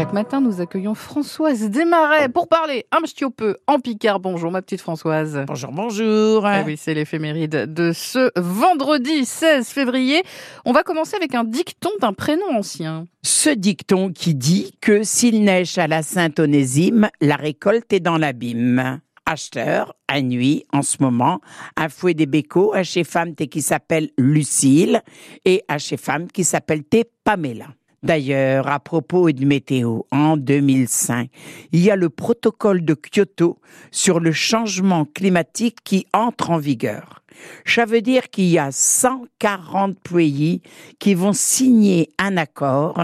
chaque matin, nous accueillons Françoise Desmarais pour parler un petit peu en Picard. Bonjour ma petite Françoise. Bonjour, bonjour. Eh oui, c'est l'éphéméride de ce vendredi 16 février. On va commencer avec un dicton d'un prénom ancien. Ce dicton qui dit que s'il neige à la Sainte-Onésime, la récolte est dans l'abîme. Acheteur, à nuit, en ce moment, un fouet des bécots, un chez femme qui s'appelle Lucille et un chez femme qui s'appelle Pamela. D'ailleurs, à propos de météo, en 2005, il y a le protocole de Kyoto sur le changement climatique qui entre en vigueur. Ça veut dire qu'il y a 140 pays qui vont signer un accord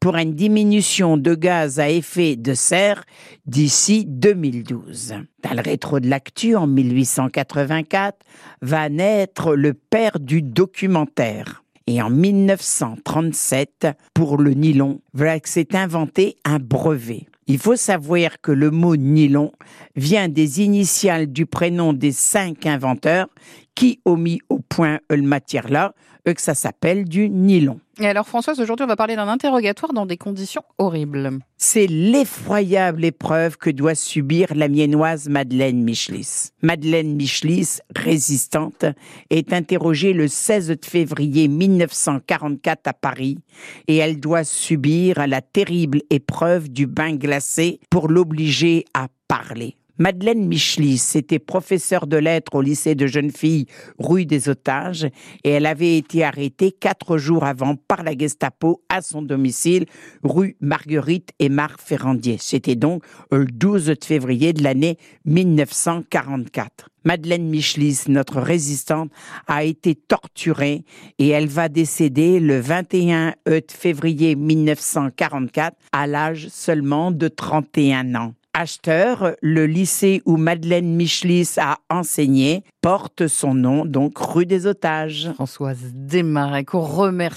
pour une diminution de gaz à effet de serre d'ici 2012. Dans le rétro de l'actu, en 1884, va naître le père du documentaire. Et en 1937, pour le nylon, voilà que s'est inventé un brevet. Il faut savoir que le mot nylon vient des initiales du prénom des cinq inventeurs qui ont mis au point le matière-là, que ça s'appelle du nylon. Et alors Françoise, aujourd'hui on va parler d'un interrogatoire dans des conditions horribles. C'est l'effroyable épreuve que doit subir la miennoise Madeleine Michelis. Madeleine Michelis, résistante, est interrogée le 16 février 1944 à Paris et elle doit subir la terrible épreuve du bain glacé pour l'obliger à parler. Madeleine Michelis était professeure de lettres au lycée de jeunes filles rue des Otages et elle avait été arrêtée quatre jours avant par la Gestapo à son domicile rue Marguerite et Marc Ferrandier. C'était donc le 12 février de l'année 1944. Madeleine Michelis, notre résistante, a été torturée et elle va décéder le 21 février 1944 à l'âge seulement de 31 ans. Acheteur, le lycée où Madeleine Michelis a enseigné porte son nom, donc rue des Otages. Françoise Desmarais, qu'on remercie.